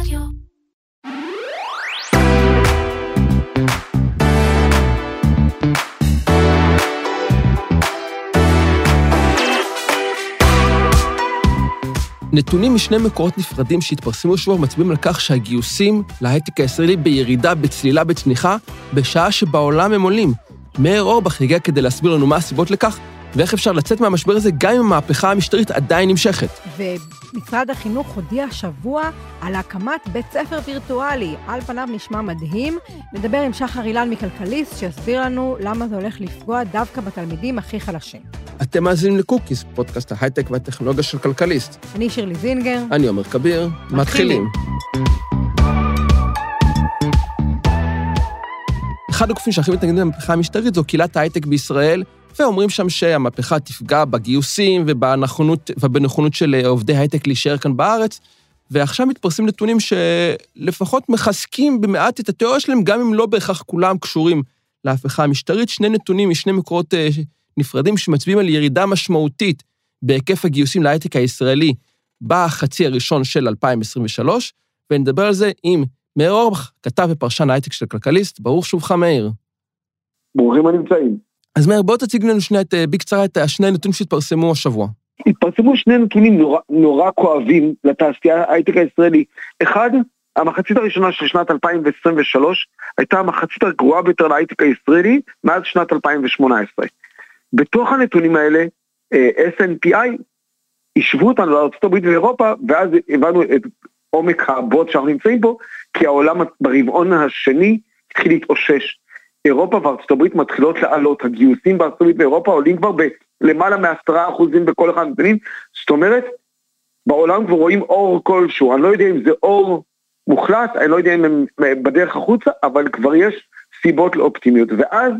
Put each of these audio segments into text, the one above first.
רדיו. נתונים משני מקורות נפרדים שהתפרסמו השבוע מצביעים על כך שהגיוסים להייטק הישראלי בירידה, בצלילה, בצניחה, בשעה שבעולם הם עולים. מאיר אורבך הגיע כדי להסביר לנו מה הסיבות לכך, ואיך אפשר לצאת מהמשבר הזה גם אם המהפכה המשטרית עדיין נמשכת. ומשרד החינוך הודיע השבוע על הקמת בית ספר וירטואלי. על פניו נשמע מדהים. נדבר עם שחר אילן מכלכליסט, שיסביר לנו למה זה הולך לפגוע דווקא בתלמידים הכי חלשים. אתם מאזינים לקוקיס, פודקאסט ההייטק והטכנולוגיה של כלכליסט. אני שירלי זינגר. אני עומר כביר, מתחילים. אחד הגופים שהכי מתנגדים למהפכה המשטרית זו קהילת ההייטק בישראל, ואומרים שם שהמהפכה תפגע בגיוסים ובנכונות, ובנכונות של עובדי הייטק להישאר כאן בארץ, ועכשיו מתפרסמים נתונים שלפחות מחזקים במעט את התיאוריה שלהם, גם אם לא בהכרח כולם קשורים להפיכה המשטרית. שני נתונים משני מקורות אה, נפרדים שמצביעים על ירידה משמעותית בהיקף הגיוסים להייטק הישראלי בחצי הראשון של 2023, ונדבר על זה עם מאיר אורבך, כתב ופרשן הייטק של כלכליסט. ברוך שובך, מאיר. ברוכים הנמצאים. אז מאיר, בוא תציג לנו שנייה, בקצרה את השני נתונים שהתפרסמו השבוע. התפרסמו שני נתונים נורא, נורא כואבים לתעשייה ההייטק הישראלי. אחד, המחצית הראשונה של שנת 2023 הייתה המחצית הגרועה ביותר להייטק הישראלי מאז שנת 2018. בתוך הנתונים האלה, SNPI השוו אותנו לארה"ב ואירופה, ואז הבנו את עומק הבוט שאנחנו נמצאים בו, כי העולם ברבעון השני התחיל להתאושש. אירופה וארצות הברית מתחילות לעלות, הגיוסים בארצות הברית ואירופה עולים כבר בלמעלה מעשרה אחוזים בכל אחד הנתונים, זאת אומרת, בעולם כבר רואים אור כלשהו, אני לא יודע אם זה אור מוחלט, אני לא יודע אם הם בדרך החוצה, אבל כבר יש סיבות לאופטימיות. ואז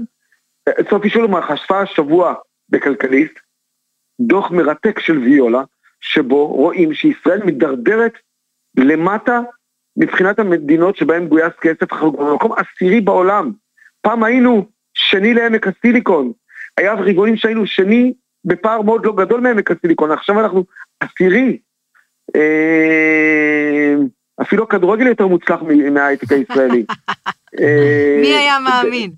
סופי שולמן חשפה השבוע בכלכליסט דוח מרתק של ויולה, שבו רואים שישראל מדרדרת למטה מבחינת המדינות שבהן גויס כסף, אנחנו במקום עשירי בעולם. פעם היינו שני לעמק הסיליקון, היה רבעונים שהיינו שני בפער מאוד לא גדול מעמק הסיליקון, עכשיו אנחנו עשירי. אפילו הכדורגל יותר מוצלח מההייטק הישראלי. מי היה מאמין?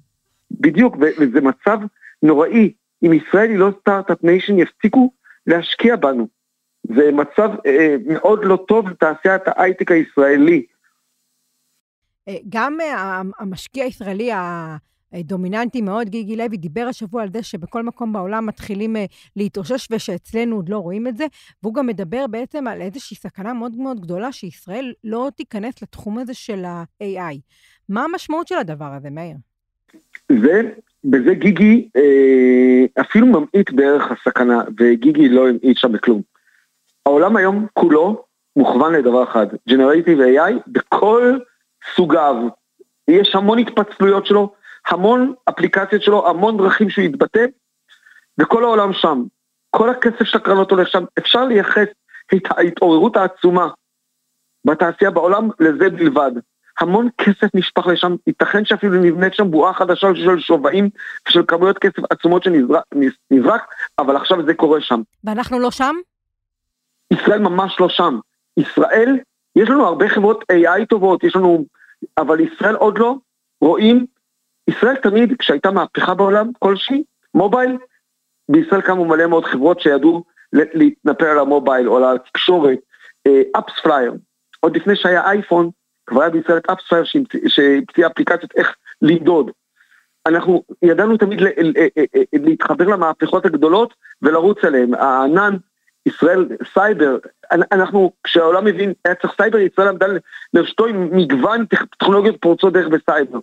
בדיוק, וזה מצב נוראי. אם ישראל היא לא start-up nation, יפסיקו להשקיע בנו. זה מצב אה, מאוד לא טוב לתעשיית ההייטק הישראלי. גם המשקיע הישראלי הדומיננטי מאוד, גיגי לוי, דיבר השבוע על זה שבכל מקום בעולם מתחילים להתאושש ושאצלנו עוד לא רואים את זה, והוא גם מדבר בעצם על איזושהי סכנה מאוד מאוד גדולה שישראל לא תיכנס לתחום הזה של ה-AI. מה המשמעות של הדבר הזה, מאיר? זה, בזה גיגי אה, אפילו ממעיט בערך הסכנה, וגיגי לא המעיט שם בכלום. העולם היום כולו מוכוון לדבר אחד, Generative AI בכל סוגיו. יש המון התפצלויות שלו, המון אפליקציות שלו, המון דרכים שהוא יתבטא, וכל העולם שם. כל הכסף של הקרנות הולך שם. אפשר לייחס את ההתעוררות העצומה בתעשייה בעולם לזה בלבד. המון כסף נשפך לשם, ייתכן שאפילו נבנית שם בועה חדשה של שווים ושל כמויות כסף עצומות שנזרק, אבל עכשיו זה קורה שם. ואנחנו לא שם? ישראל ממש לא שם. ישראל, יש לנו הרבה חברות AI טובות, יש לנו, אבל ישראל עוד לא. רואים, ישראל תמיד, כשהייתה מהפכה בעולם כלשהי, מובייל, בישראל קמו מלא מאוד חברות שידעו להתנפל על המובייל או על התקשורת, AppsFlyer. עוד לפני שהיה אייפון, כבר היה בישראל את AppsFlyer שהמציא אפליקציות איך למדוד. אנחנו ידענו תמיד להתחבר למהפכות הגדולות ולרוץ עליהן. הענן, ישראל, סייבר, אנחנו, כשהעולם מבין, היה צריך סייבר, ישראל עמדה לרשתו עם מגוון טכנולוגיות פורצות דרך בסייבר.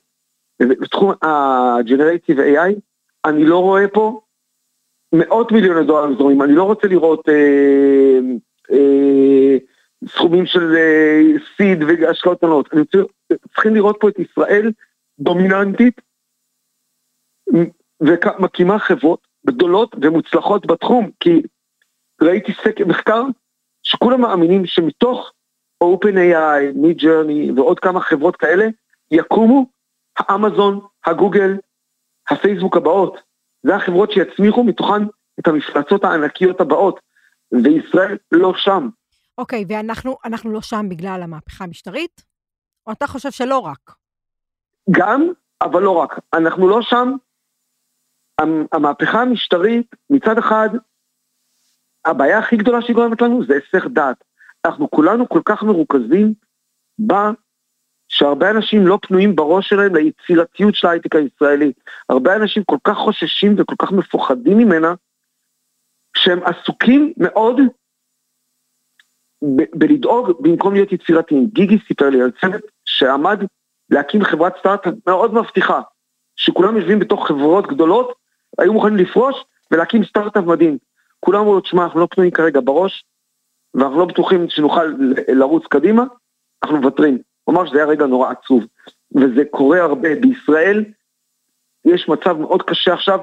בתחום ה-Generative AI, אני לא רואה פה מאות מיליוני דולר זורמים, אני לא רוצה לראות אה, אה, סכומים של סיד והשקעות קטנות. אני רוצה, צריכים לראות פה את ישראל דומיננטית ומקימה חברות גדולות ומוצלחות בתחום, כי ראיתי סקר מחקר שכולם מאמינים שמתוך OpenAI, מי-ג'רני ועוד כמה חברות כאלה יקומו האמזון, הגוגל, הפייסבוק הבאות. זה החברות שיצמיחו מתוכן את המפלצות הענקיות הבאות, וישראל לא שם. אוקיי, ואנחנו לא שם בגלל המהפכה המשטרית? או אתה חושב שלא רק? גם, אבל לא רק. אנחנו לא שם. המהפכה המשטרית, מצד אחד, הבעיה הכי גדולה שהיא גורמת לנו זה היסח דעת. אנחנו כולנו כל כך מרוכזים בה, שהרבה אנשים לא פנויים בראש שלהם ליצירתיות של ההייטק הישראלי. הרבה אנשים כל כך חוששים וכל כך מפוחדים ממנה, שהם עסוקים מאוד בלדאוג במקום להיות יצירתיים. גיגי סיפר לי על צוות שעמד להקים חברת סטארט-אפ מאוד מבטיחה, שכולם יושבים בתוך חברות גדולות, היו מוכנים לפרוש ולהקים סטארט-אפ מדהים. כולם אמרו לו, תשמע, אנחנו לא פנויים כרגע בראש, ואנחנו לא בטוחים שנוכל לרוץ קדימה, אנחנו מוותרים. הוא אמר שזה היה רגע נורא עצוב, וזה קורה הרבה. בישראל יש מצב מאוד קשה עכשיו,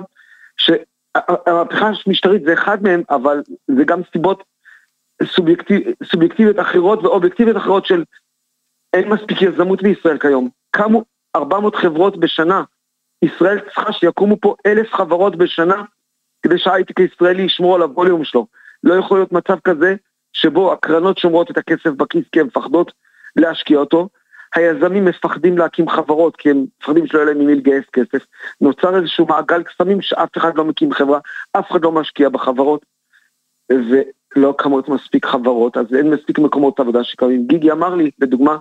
שהמהפכה המשטרית זה אחד מהם, אבל זה גם סיבות סובייקטיב, סובייקטיביות אחרות ואובייקטיביות אחרות של אין מספיק יזמות בישראל כיום. קמו 400 חברות בשנה. ישראל צריכה שיקומו פה אלף חברות בשנה כדי שההייטק הישראלי ישמור על הווליום שלו. לא יכול להיות מצב כזה שבו הקרנות שומרות את הכסף בכיס כי הן מפחדות להשקיע אותו, היזמים מפחדים להקים חברות כי הם מפחדים שלא יהיה להם ממי לגייס כסף, נוצר איזשהו מעגל קסמים שאף אחד לא מקים חברה, אף אחד לא משקיע בחברות, ולא קמות מספיק חברות, אז אין מספיק מקומות עבודה שקמים. גיגי אמר לי, לדוגמה,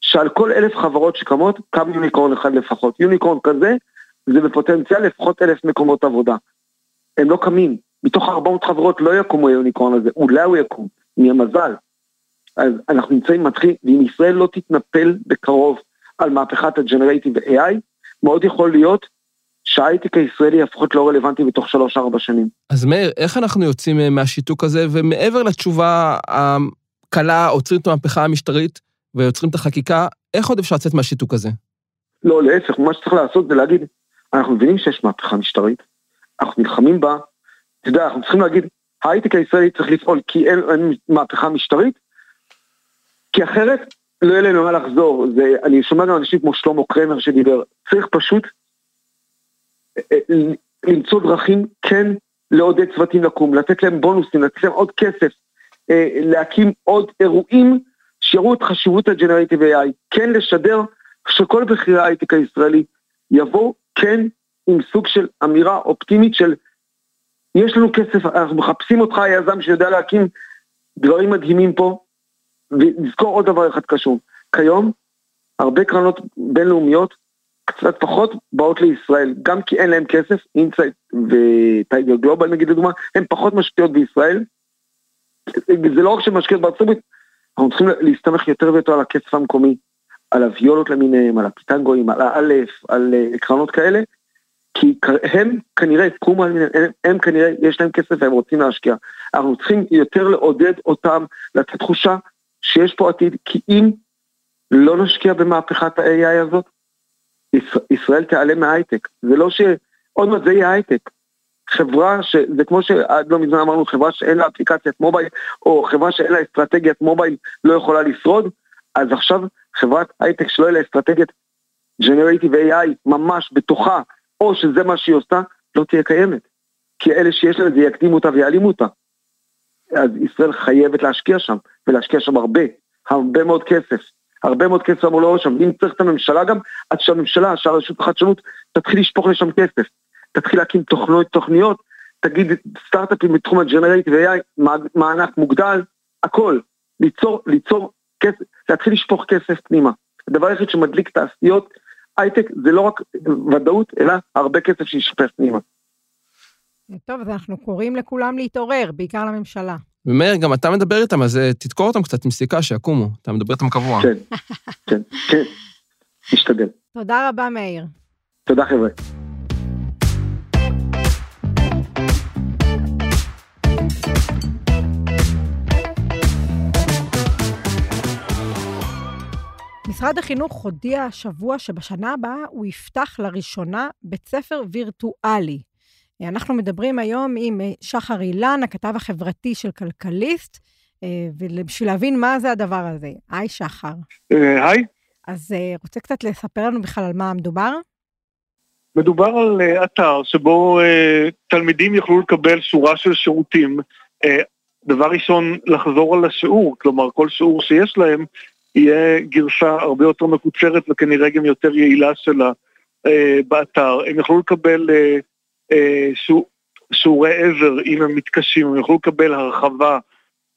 שעל כל אלף חברות שקמות, קם יוניקורן אחד לפחות. יוניקורן כזה, זה בפוטנציאל לפחות אלף מקומות עבודה. הם לא קמים. מתוך 400 חברות לא יקומו היוניקורן הזה, אולי הוא יקום, מהמזל. אז אנחנו נמצאים מתחיל, ואם ישראל לא תתנפל בקרוב על מהפכת הג'נרייטיב AI, מאוד יכול להיות שההייטק הישראלי יהפוך לא רלוונטי בתוך 3-4 שנים. אז מאיר, איך אנחנו יוצאים אה, מהשיתוק הזה, ומעבר לתשובה הקלה, עוצרים את המהפכה המשטרית ויוצרים את החקיקה, איך עוד אפשר לצאת מהשיתוק הזה? לא, להפך, מה שצריך לעשות זה להגיד, אנחנו מבינים שיש מהפכה משטרית, אנחנו נלחמים בה, אתה יודע, אנחנו צריכים להגיד, ההייטק הישראלי צריך לפעול כי אין, אין מהפכה משטרית, כי אחרת לא יהיה לנו מה לחזור. זה, אני שומע גם אנשים כמו שלמה קרמר שדיבר, צריך פשוט אה, אה, למצוא דרכים כן לעודד צוותים לקום, לתת להם בונוסים, לתת להם עוד כסף, אה, להקים עוד אירועים שיראו את חשיבות ה generative AI, כן לשדר שכל בכירי ההייטק הישראלי יבואו כן עם סוג של אמירה אופטימית של יש לנו כסף, אנחנו מחפשים אותך היזם שיודע להקים דברים מדהימים פה, ונזכור עוד דבר אחד קשור, כיום הרבה קרנות בינלאומיות קצת פחות באות לישראל, גם כי אין להם כסף, Insight ו Tiger Global נגיד לדוגמה, הן פחות משקיעות בישראל, זה לא רק שהן משקיעות בארצות הברית, אנחנו צריכים להסתמך יותר ויותר על הכסף המקומי, על הוויולות למיניהם, על הפיטנגואים, על האלף, על אה, קרנות כאלה, כי הם כנראה, קומו, הם, הם כנראה, יש להם כסף והם רוצים להשקיע. אנחנו צריכים יותר לעודד אותם, לתת תחושה שיש פה עתיד, כי אם לא נשקיע במהפכת ה-AI הזאת, ישראל תיעלם מההייטק. זה לא ש... עוד מעט זה יהיה הייטק. חברה ש... זה כמו שעד לא מזמן אמרנו, חברה שאין לה אפליקציית מובייל, או חברה שאין לה אסטרטגיית מובייל לא יכולה לשרוד, אז עכשיו חברת הייטק שלא יהיה לה אסטרטגיית Generative AI ממש בתוכה, או שזה מה שהיא עושה, לא תהיה קיימת. כי אלה שיש לה זה יקדימו אותה ויעלימו אותה. אז ישראל חייבת להשקיע שם, ולהשקיע שם הרבה, הרבה מאוד כסף. הרבה מאוד כסף אמור לא שם, אם צריך את הממשלה גם, עד שהממשלה, שהרשות החדשנות, תתחיל לשפוך לשם כסף. תתחיל להקים תוכניות, תוכניות, תגיד סטארט-אפים בתחום הג'נרייטיב AI, מענק מוגדל, הכל. ליצור, ליצור כסף, להתחיל לשפוך כסף פנימה. הדבר היחיד שמדליק תעשיות הייטק זה לא רק ודאות, אלא הרבה כסף שישפך פנימה. טוב, אז אנחנו קוראים לכולם להתעורר, בעיקר לממשלה. ומאיר, גם אתה מדבר איתם, אז אה, תדקור אותם קצת עם סיכה, שיקומו. אתה מדבר איתם קבוע. כן, כן, כן, משתדל. תודה רבה, מאיר. תודה, חבר'ה. משרד החינוך הודיע השבוע שבשנה הבאה הוא יפתח לראשונה בית ספר וירטואלי. אנחנו מדברים היום עם אה, שחר אילן, הכתב החברתי של כלכליסט, אה, ובשביל להבין מה זה הדבר הזה. היי, שחר. אה, היי. אז רוצה קצת לספר לנו בכלל על מה מדובר? מדובר על אתר שבו תלמידים יוכלו לקבל שורה של שירותים דבר ראשון, לחזור על השיעור, כלומר, כל שיעור שיש להם, יהיה גרשה הרבה יותר מקוצרת וכנראה גם יותר יעילה שלה אה, באתר. הם יוכלו לקבל אה, אה, שיעור, שיעורי עזר אם הם מתקשים, הם יוכלו לקבל הרחבה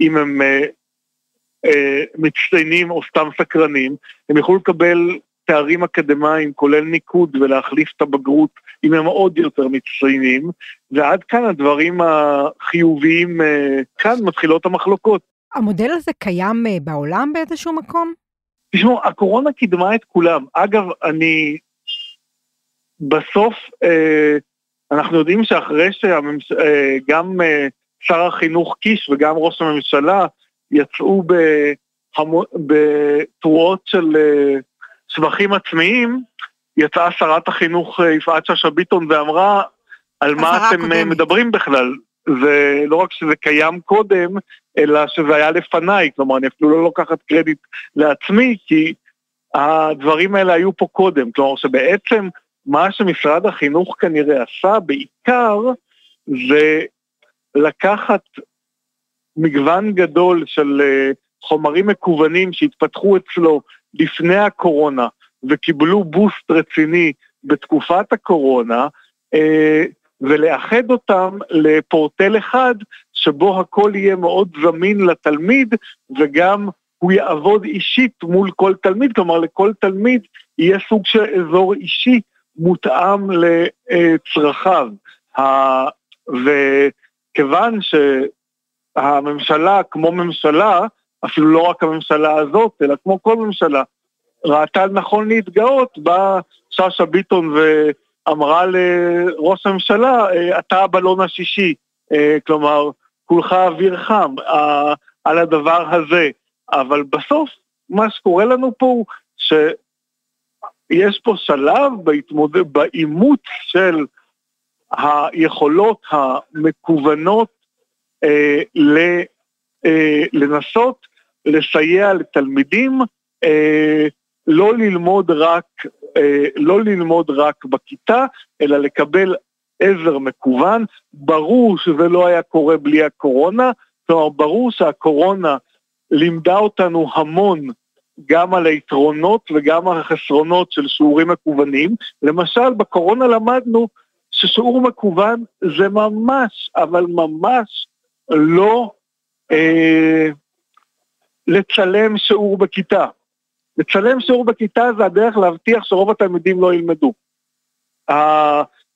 אם הם אה, אה, מצטיינים או סתם סקרנים, הם יוכלו לקבל תארים אקדמיים, כולל ניקוד, ולהחליף את הבגרות אם הם עוד יותר מצטיינים, ועד כאן הדברים החיוביים, אה, כאן מתחילות המחלוקות. המודל הזה קיים אה, בעולם באיזשהו מקום? תשמעו, הקורונה קידמה את כולם. אגב, אני... בסוף, אה, אנחנו יודעים שאחרי שגם שר החינוך קיש וגם ראש הממשלה יצאו בתרועות של שבחים עצמיים, יצאה שרת החינוך אה, יפעת שאשא ביטון ואמרה, על מה אתם קודמת. מדברים בכלל? זה לא רק שזה קיים קודם, אלא שזה היה לפניי, כלומר, אני אפילו לא לוקחת קרדיט לעצמי, כי הדברים האלה היו פה קודם. כלומר, שבעצם מה שמשרד החינוך כנראה עשה בעיקר, זה לקחת מגוון גדול של אה, חומרים מקוונים שהתפתחו אצלו לפני הקורונה וקיבלו בוסט רציני בתקופת הקורונה, אה, ולאחד אותם לפורטל אחד שבו הכל יהיה מאוד זמין לתלמיד וגם הוא יעבוד אישית מול כל תלמיד, כלומר לכל תלמיד יהיה סוג של אזור אישי מותאם לצרכיו. וכיוון שהממשלה כמו ממשלה אפילו לא רק הממשלה הזאת, אלא כמו כל ממשלה, ראתה נכון להתגאות, באה שאשא ביטון ואמרה לראש הממשלה, אה, אתה הבלון השישי, אה, כלומר, כולך אוויר חם על הדבר הזה. אבל בסוף, מה שקורה לנו פה הוא שיש פה שלב בהתמודד, באימוץ של היכולות המקוונות אה, ל, אה, לנסות לסייע לתלמידים אה, לא ללמוד רק, אה, לא ללמוד רק בכיתה, אלא לקבל עזר מקוון. ברור שזה לא היה קורה בלי הקורונה, כלומר ברור שהקורונה לימדה אותנו המון גם על היתרונות וגם על החסרונות של שיעורים מקוונים. למשל, בקורונה למדנו ששיעור מקוון זה ממש, אבל ממש לא אה, לצלם שיעור בכיתה. לצלם שיעור בכיתה זה הדרך להבטיח שרוב התלמידים לא ילמדו.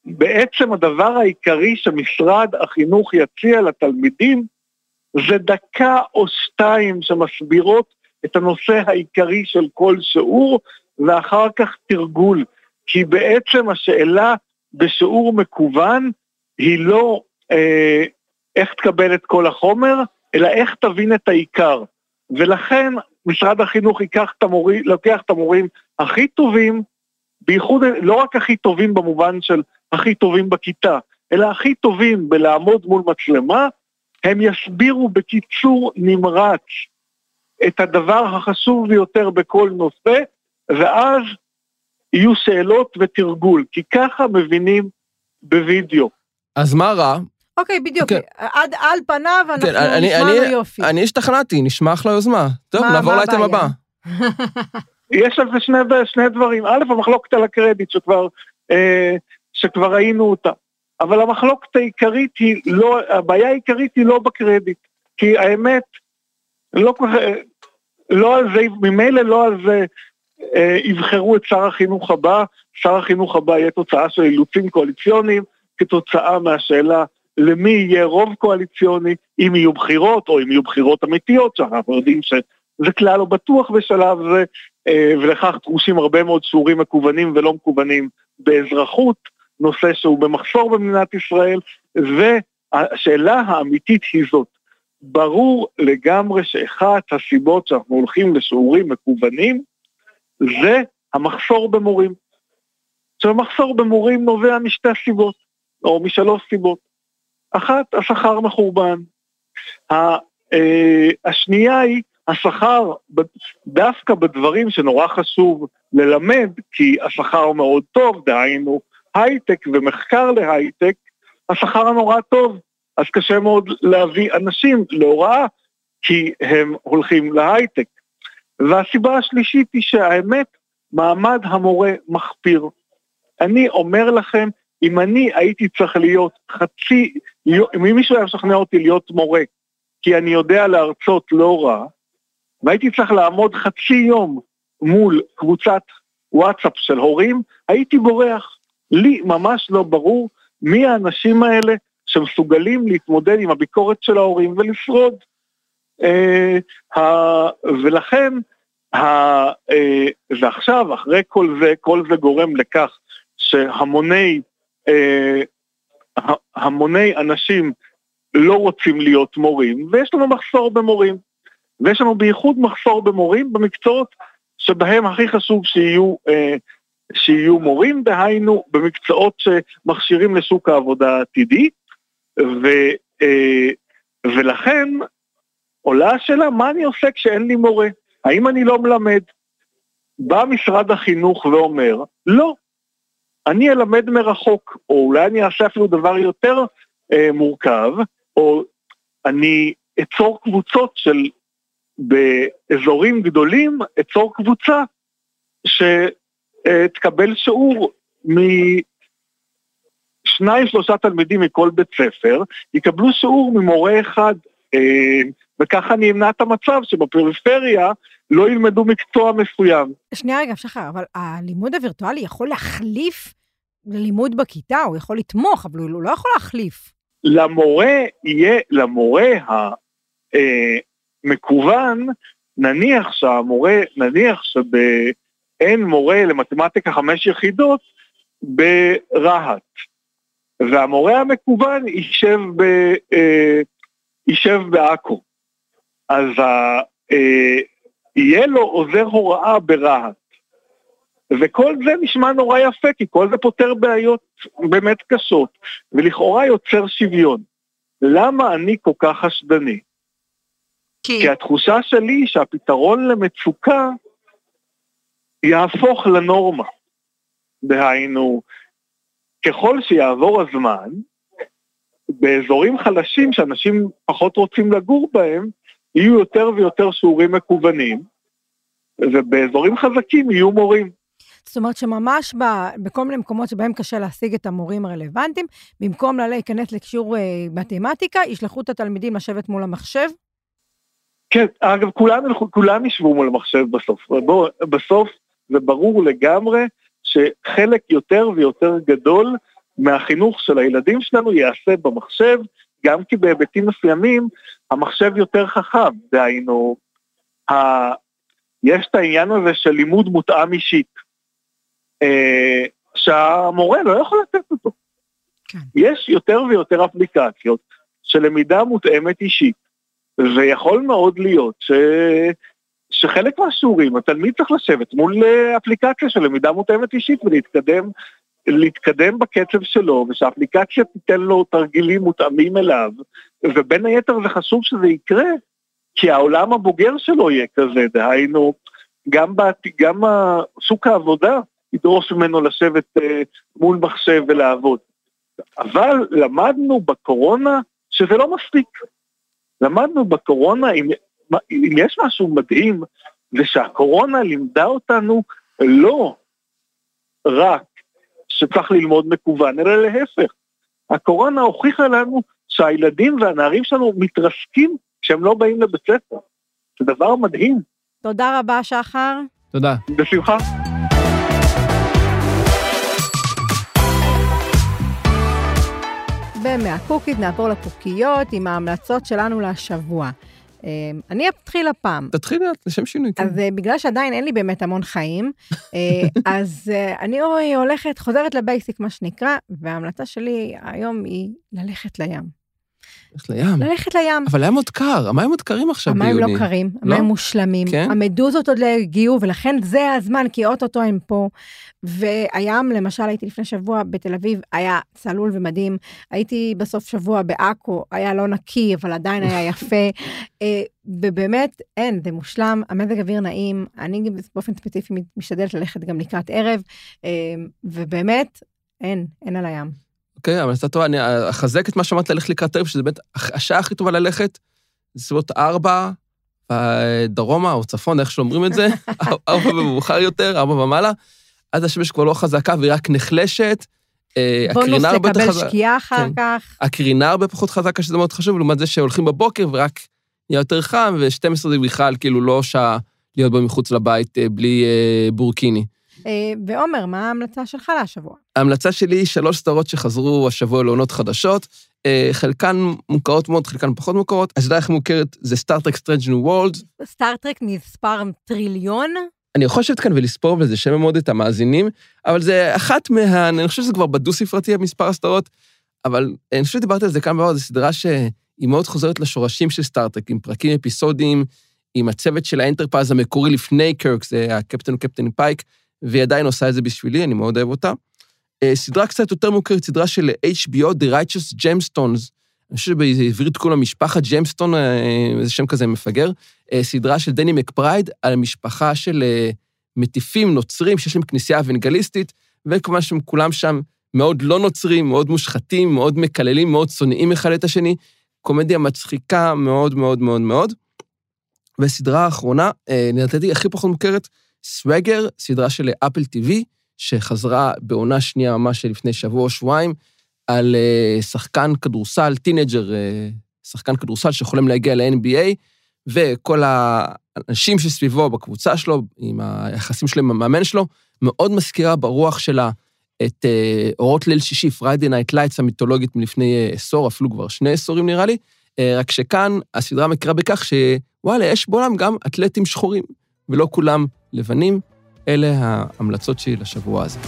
בעצם הדבר העיקרי שמשרד החינוך יציע לתלמידים זה דקה או שתיים שמסבירות את הנושא העיקרי של כל שיעור, ואחר כך תרגול. כי בעצם השאלה בשיעור מקוון היא לא אה, איך תקבל את כל החומר, אלא איך תבין את העיקר. ולכן משרד החינוך ייקח את המורים, לוקח את המורים הכי טובים, בייחוד לא רק הכי טובים במובן של הכי טובים בכיתה, אלא הכי טובים בלעמוד מול מצלמה, הם יסבירו בקיצור נמרץ את הדבר החשוב ביותר בכל נושא, ואז יהיו שאלות ותרגול, כי ככה מבינים בווידאו. אז מה רע? אוקיי, בדיוק. כן. עד על פניו אנחנו כן, אני, נשמע אני, יופי. אני השתכנעתי, נשמע אחלה יוזמה. טוב, מה, נעבור לאייטם הבא. יש על זה שני, שני דברים. א', המחלוקת על הקרדיט שכבר, אה, שכבר ראינו אותה. אבל המחלוקת העיקרית היא לא, הבעיה העיקרית היא לא בקרדיט. כי האמת, לא, לא על זה, ממילא לא על זה אה, יבחרו את שר החינוך הבא. שר החינוך הבא יהיה תוצאה של אילוצים קואליציוניים, כתוצאה מהשאלה למי יהיה רוב קואליציוני, אם יהיו בחירות או אם יהיו בחירות אמיתיות, שאנחנו יודעים שזה כלל לא בטוח בשלב זה, אה, ולכך דרושים הרבה מאוד שיעורים מקוונים ולא מקוונים באזרחות, נושא שהוא במחסור במדינת ישראל, והשאלה האמיתית היא זאת. ברור לגמרי שאחת הסיבות שאנחנו הולכים לשיעורים מקוונים זה המחסור במורים. עכשיו, המחסור במורים נובע משתי סיבות, או משלוש סיבות. אחת, השכר מחורבן. אה, השנייה היא השכר דווקא בדברים שנורא חשוב ללמד, כי השכר מאוד טוב, דהיינו הייטק ומחקר להייטק, השכר הנורא טוב, אז קשה מאוד להביא אנשים להוראה, כי הם הולכים להייטק. והסיבה השלישית היא שהאמת, מעמד המורה מחפיר. אני אומר לכם, אם אני הייתי צריך להיות חצי, אם מישהו היה משכנע אותי להיות מורה, כי אני יודע להרצות לא רע, והייתי צריך לעמוד חצי יום מול קבוצת וואטסאפ של הורים, הייתי בורח. לי ממש לא ברור מי האנשים האלה שמסוגלים להתמודד עם הביקורת של ההורים ולשרוד. אה, ה, ולכן, ה, אה, ועכשיו, אחרי כל זה, כל זה גורם לכך שהמוני המוני אנשים לא רוצים להיות מורים, ויש לנו מחסור במורים. ויש לנו בייחוד מחסור במורים במקצועות שבהם הכי חשוב שיהיו, אה, שיהיו מורים, דהיינו במקצועות שמכשירים לשוק העבודה העתידי, ו, אה, ולכן עולה השאלה, מה אני עושה כשאין לי מורה? האם אני לא מלמד? בא משרד החינוך ואומר, לא, אני אלמד מרחוק, או אולי אני אעשה אפילו דבר יותר אה, מורכב, או אני אצור קבוצות של, באזורים גדולים, אצור קבוצה שתקבל שיעור משניים שלושה תלמידים מכל בית ספר, יקבלו שיעור ממורה אחד, אה, וככה אני אמנע את המצב שבפריפריה לא ילמדו מקצוע מסוים. שנייה רגע, שחר, אבל הלימוד הווירטואלי יכול להחליף ללימוד בכיתה, הוא יכול לתמוך, אבל הוא לא יכול להחליף. למורה יהיה, למורה המקוון, נניח שהמורה, נניח שבאין מורה למתמטיקה חמש יחידות ברהט, והמורה המקוון יישב, אה, יישב בעכו. אז ה, אה, יהיה לו עוזר הוראה ברהט. וכל זה נשמע נורא יפה, כי כל זה פותר בעיות באמת קשות, ולכאורה יוצר שוויון. למה אני כל כך חשדני? כי... כי התחושה שלי היא שהפתרון למצוקה יהפוך לנורמה. דהיינו, ככל שיעבור הזמן, באזורים חלשים שאנשים פחות רוצים לגור בהם, יהיו יותר ויותר שיעורים מקוונים, ובאזורים חזקים יהיו מורים. זאת אומרת שממש ב, בכל מיני מקומות שבהם קשה להשיג את המורים הרלוונטיים, במקום להיכנס לשיעור אה, מתמטיקה, ישלחו את התלמידים לשבת מול המחשב? כן, אגב, כולם, כולם ישבו מול המחשב בסוף. בוא, בסוף זה ברור לגמרי שחלק יותר ויותר גדול מהחינוך של הילדים שלנו ייעשה במחשב, גם כי בהיבטים מסוימים המחשב יותר חכם, דהיינו, ה... יש את העניין הזה של לימוד מותאם אישית. אה, שהמורה לא יכול לתת אותו. כן. יש יותר ויותר אפליקציות של למידה מותאמת אישית, ויכול מאוד להיות ש... שחלק מהשיעורים התלמיד צריך לשבת מול אה, אפליקציה של למידה מותאמת אישית ולהתקדם להתקדם בקצב שלו, ושהאפליקציה תיתן לו תרגילים מותאמים אליו, ובין היתר זה חשוב שזה יקרה, כי העולם הבוגר שלו יהיה כזה, דהיינו, גם, בת, גם שוק העבודה ידרוש ממנו לשבת אה, מול מחשב ולעבוד. אבל למדנו בקורונה שזה לא מספיק. למדנו בקורונה, אם, אם יש משהו מדהים, זה שהקורונה לימדה אותנו לא רק שצריך ללמוד מקוון, אלא להפך. הקורונה הוכיחה לנו שהילדים והנערים שלנו מתרסקים כשהם לא באים לבית ספר. זה דבר מדהים. תודה רבה, שחר. תודה. בשמחה. ומהקוקית נעבור לקוקיות עם ההמלצות שלנו לשבוע. אמ, אני אתחיל הפעם. תתחילי את, לשם שינוי. כן. אז אה, בגלל שעדיין אין לי באמת המון חיים, אה, אז אה, אני הולכת, חוזרת לבייסיק, מה שנקרא, וההמלצה שלי היום היא ללכת לים. ללכת לים. ללכת לים. אבל הים עוד קר, המים עוד קרים עכשיו ביוני. המים לא קרים, לא? המים מושלמים. כן? המדוזות עוד לא הגיעו, ולכן זה הזמן, כי אוטוטו הם פה. והים, למשל, הייתי לפני שבוע בתל אביב, היה צלול ומדהים. הייתי בסוף שבוע בעכו, היה לא נקי, אבל עדיין היה יפה. אה, ובאמת, אין, זה מושלם, המזג אוויר נעים. אני באופן ספציפי משתדלת ללכת גם לקראת ערב, אה, ובאמת, אין, אין על הים. אוקיי, אבל אתה טועה, אני אחזק את מה שאמרת ללכת לקראת הערב, שזה באמת השעה הכי טובה ללכת, זה סביבות ארבע, דרומה או צפון, איך שאומרים את זה, ארבע ומאוחר יותר, ארבע ומעלה, אז השמש כבר לא חזקה והיא רק נחלשת. אה, בונוס לקבל שקיעה אחר כן. כך. הקרינה הרבה פחות חזקה, שזה מאוד חשוב, לעומת זה שהולכים בבוקר ורק נהיה יותר חם, ו-12 זה בכלל כאילו לא שעה להיות בו מחוץ לבית אה, בלי אה, בורקיני. ועומר, מה ההמלצה שלך להשבוע? ההמלצה שלי היא שלוש סדרות שחזרו השבוע לעונות חדשות. חלקן מוכרות מאוד, חלקן פחות מוכרות. הסדרה הכי מוכרת זה Star Trek Strange New Worlds. Star Trek מספר טריליון? אני יכול לשבת כאן ולספור, וזה ישעמם מאוד את המאזינים, אבל זה אחת מה... אני חושב שזה כבר בדו-ספרתי, המספר הסדרות, אבל אני חושב שדיברתי על זה כמה פעמים, זו סדרה שהיא מאוד חוזרת לשורשים של Star Trek, עם פרקים אפיסודיים, עם הצוות של ה Enterprise המקורי לפני קירק, זה הקפטן וקפטן פייק, והיא עדיין עושה את זה בשבילי, אני מאוד אוהב אותה. אה, סדרה קצת יותר מוכרת, סדרה של HBO, The Righteous Gemstones, אני חושב שבעברית לה משפחת ג'מסטון, אה, איזה שם כזה מפגר, אה, סדרה של דני מקברייד על משפחה של מטיפים נוצרים שיש להם כנסייה אוונגליסטית, וכמובן שהם כולם שם מאוד לא נוצרים, מאוד מושחתים, מאוד מקללים, מאוד שונאים אחד את השני. קומדיה מצחיקה מאוד מאוד מאוד מאוד. וסדרה האחרונה, לדעתי הכי פחות מוכרת, Swagger, סדרה של Apple TV, שחזרה בעונה שנייה ממש לפני שבוע או שבועיים, על אה, שחקן כדורסל, teenager, אה, שחקן כדורסל שחולם להגיע ל-NBA, וכל האנשים שסביבו בקבוצה שלו, עם היחסים שלו עם המאמן שלו, מאוד מזכירה ברוח שלה את אה, אורות ליל שישי, Friday Night Lights המיתולוגית מלפני עשור, אפילו כבר שני עשורים נראה לי, רק שכאן הסדרה מכירה בכך שוואלה, יש בעולם גם אתלטים שחורים, ולא כולם לבנים. אלה ההמלצות שלי לשבוע הזה.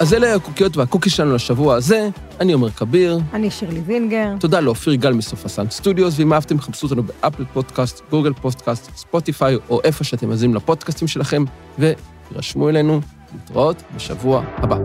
אז אלה הקוקיות והקוקי שלנו לשבוע הזה. אני עומר כביר. אני שירלי וינגר. תודה לאופיר גל מסוף ה Sound Studios, ואם אהבתם, חפשו אותנו ב Apple Podcast, Google Podcast, Spotify, או איפה שאתם מאזינים לפודקאסטים שלכם, ורשמו אלינו להתראות בשבוע הבא.